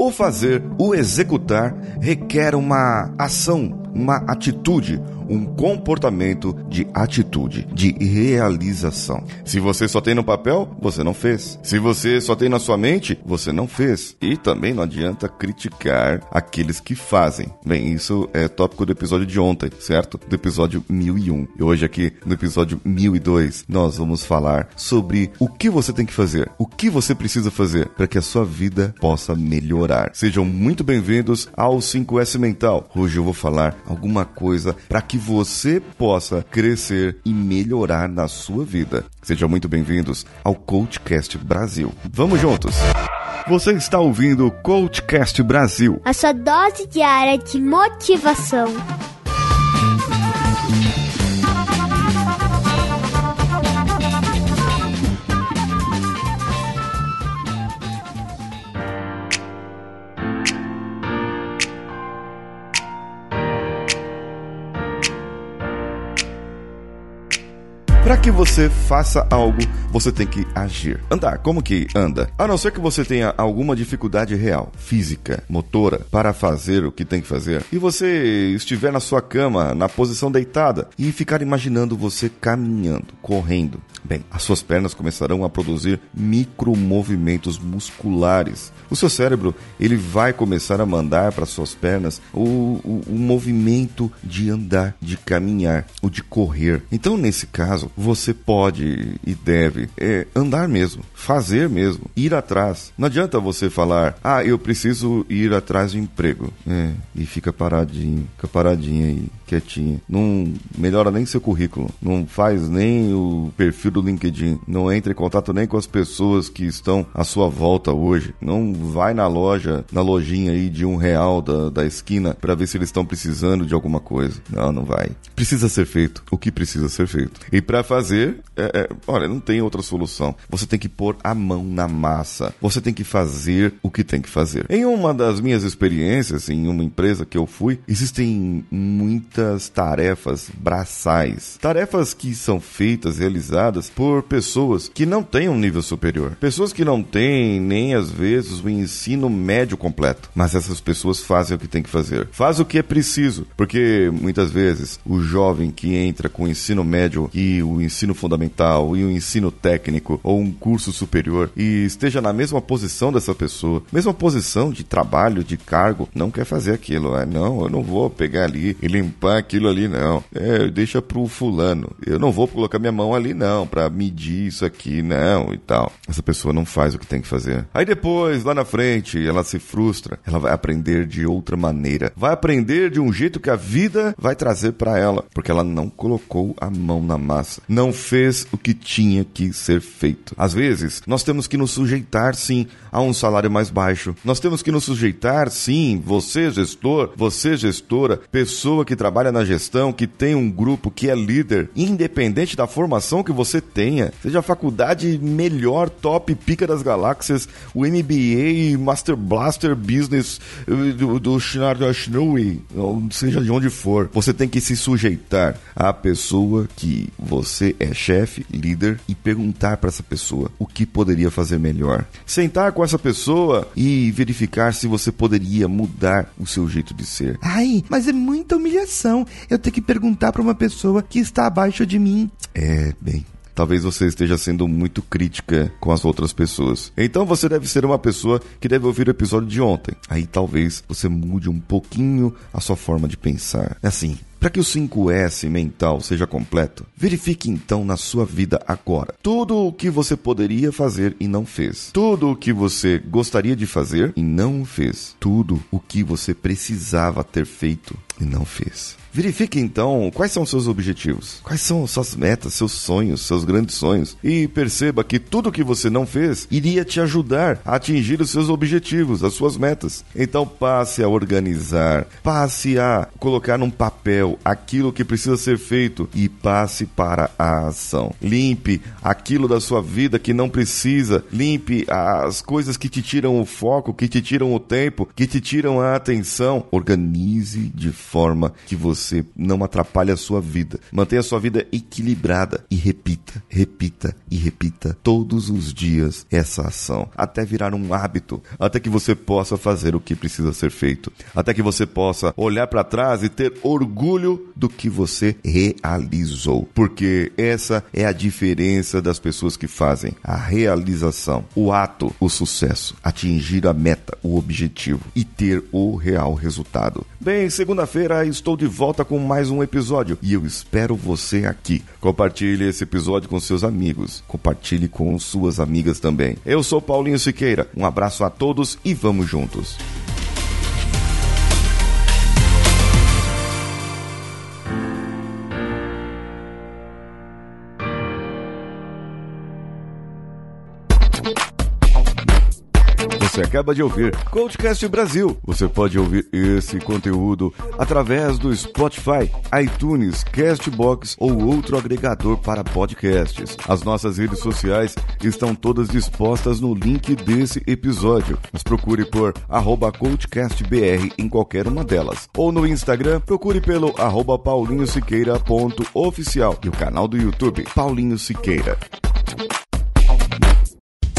O fazer, o executar, requer uma ação, uma atitude, um comportamento de atitude, de realização. Se você só tem no papel, você não fez. Se você só tem na sua mente, você não fez. E também não adianta criticar aqueles que fazem. Bem, isso é tópico do episódio de ontem, certo? Do episódio 1001. E hoje aqui no episódio 1002, nós vamos falar sobre o que você tem que fazer, o que você precisa fazer para que a sua vida possa melhorar. Sejam muito bem-vindos ao 5S Mental. Hoje eu vou falar alguma coisa para que você possa crescer e melhorar na sua vida. Sejam muito bem-vindos ao Coachcast Brasil. Vamos juntos! Você está ouvindo o Coachcast Brasil. A sua dose diária de motivação. Para que você faça algo, você tem que agir. Andar, como que anda? A não ser que você tenha alguma dificuldade real, física, motora, para fazer o que tem que fazer, e você estiver na sua cama, na posição deitada, e ficar imaginando você caminhando, correndo. Bem, as suas pernas começarão a produzir micromovimentos musculares. O seu cérebro, ele vai começar a mandar para suas pernas o, o, o movimento de andar, de caminhar, o de correr. Então, nesse caso, você pode e deve é, andar mesmo, fazer mesmo, ir atrás. Não adianta você falar, ah, eu preciso ir atrás de emprego. É, e fica paradinho, fica paradinho aí, quietinho. Não melhora nem seu currículo, não faz nem o perfil do LinkedIn, não entra em contato nem com as pessoas que estão à sua volta hoje. Não vai na loja, na lojinha aí de um real da, da esquina para ver se eles estão precisando de alguma coisa. Não, não vai. Precisa ser feito o que precisa ser feito. E para fazer, é, é, olha, não tem outra solução. Você tem que pôr a mão na massa. Você tem que fazer o que tem que fazer. Em uma das minhas experiências, em uma empresa que eu fui, existem muitas tarefas braçais. Tarefas que são feitas, realizadas por pessoas que não têm um nível superior. Pessoas que não têm nem às vezes o ensino médio completo. Mas essas pessoas fazem o que tem que fazer. Faz o que é preciso. Porque muitas vezes o jovem que entra com o ensino médio e o ensino fundamental e o ensino técnico ou um curso superior e esteja na mesma posição dessa pessoa, mesma posição de trabalho, de cargo, não quer fazer aquilo. É, não, eu não vou pegar ali e limpar aquilo ali, não. É, deixa pro fulano. Eu não vou colocar minha mão ali, não, para medir isso aqui, não, e tal. Essa pessoa não faz o que tem que fazer. Aí depois, lá na frente, ela se frustra. Ela vai aprender de outra maneira. Vai aprender de um jeito que a vida vai trazer para ela, porque ela não colocou a mão na massa. Não fez o que tinha que ser feito. Às vezes, nós temos que nos sujeitar, sim, a um salário mais baixo. Nós temos que nos sujeitar, sim, você gestor, você gestora, pessoa que trabalha na gestão, que tem um grupo, que é líder, independente da formação que você tenha, seja a faculdade melhor, top, pica das galáxias, o MBA, Master Blaster Business eh, do, do Schnarr seja de onde for, você tem que se sujeitar à pessoa que você é chefe, líder e perguntar para essa pessoa o que poderia fazer melhor. Sentar com essa pessoa e verificar se você poderia mudar o seu jeito de ser. Ai, mas é muita humilhação eu ter que perguntar para uma pessoa que está abaixo de mim. É, bem, talvez você esteja sendo muito crítica com as outras pessoas. Então você deve ser uma pessoa que deve ouvir o episódio de ontem. Aí talvez você mude um pouquinho a sua forma de pensar. Assim, para que o 5S mental seja completo, verifique então na sua vida agora. Tudo o que você poderia fazer e não fez, tudo o que você gostaria de fazer e não fez, tudo o que você precisava ter feito e não fez. Verifique então quais são seus objetivos, quais são suas metas, seus sonhos, seus grandes sonhos. E perceba que tudo que você não fez iria te ajudar a atingir os seus objetivos, as suas metas. Então passe a organizar, passe a colocar num papel papel aquilo que precisa ser feito e passe para a ação. Limpe aquilo da sua vida que não precisa. Limpe as coisas que te tiram o foco, que te tiram o tempo, que te tiram a atenção. Organize de forma que você não atrapalhe a sua vida. Mantenha a sua vida equilibrada e repita, repita e repita todos os dias essa ação até virar um hábito, até que você possa fazer o que precisa ser feito, até que você possa olhar para trás e ter orgulho do que você realizou, porque essa é a diferença das pessoas que fazem a realização, o ato, o sucesso, atingir a meta, o objetivo e ter o real resultado. Bem, segunda-feira estou de volta com mais um episódio e eu espero você aqui. Compartilhe esse episódio com seus amigos, compartilhe com suas amigas também. Eu sou Paulinho Siqueira, um abraço a todos e vamos juntos. Você acaba de ouvir Coachcast Brasil. Você pode ouvir esse conteúdo através do Spotify, iTunes, Castbox ou outro agregador para podcasts. As nossas redes sociais estão todas dispostas no link desse episódio. Nos procure por arroba CoachCastBR em qualquer uma delas. Ou no Instagram, procure pelo arroba paulinhosiqueira.oficial e o canal do YouTube Paulinho Siqueira.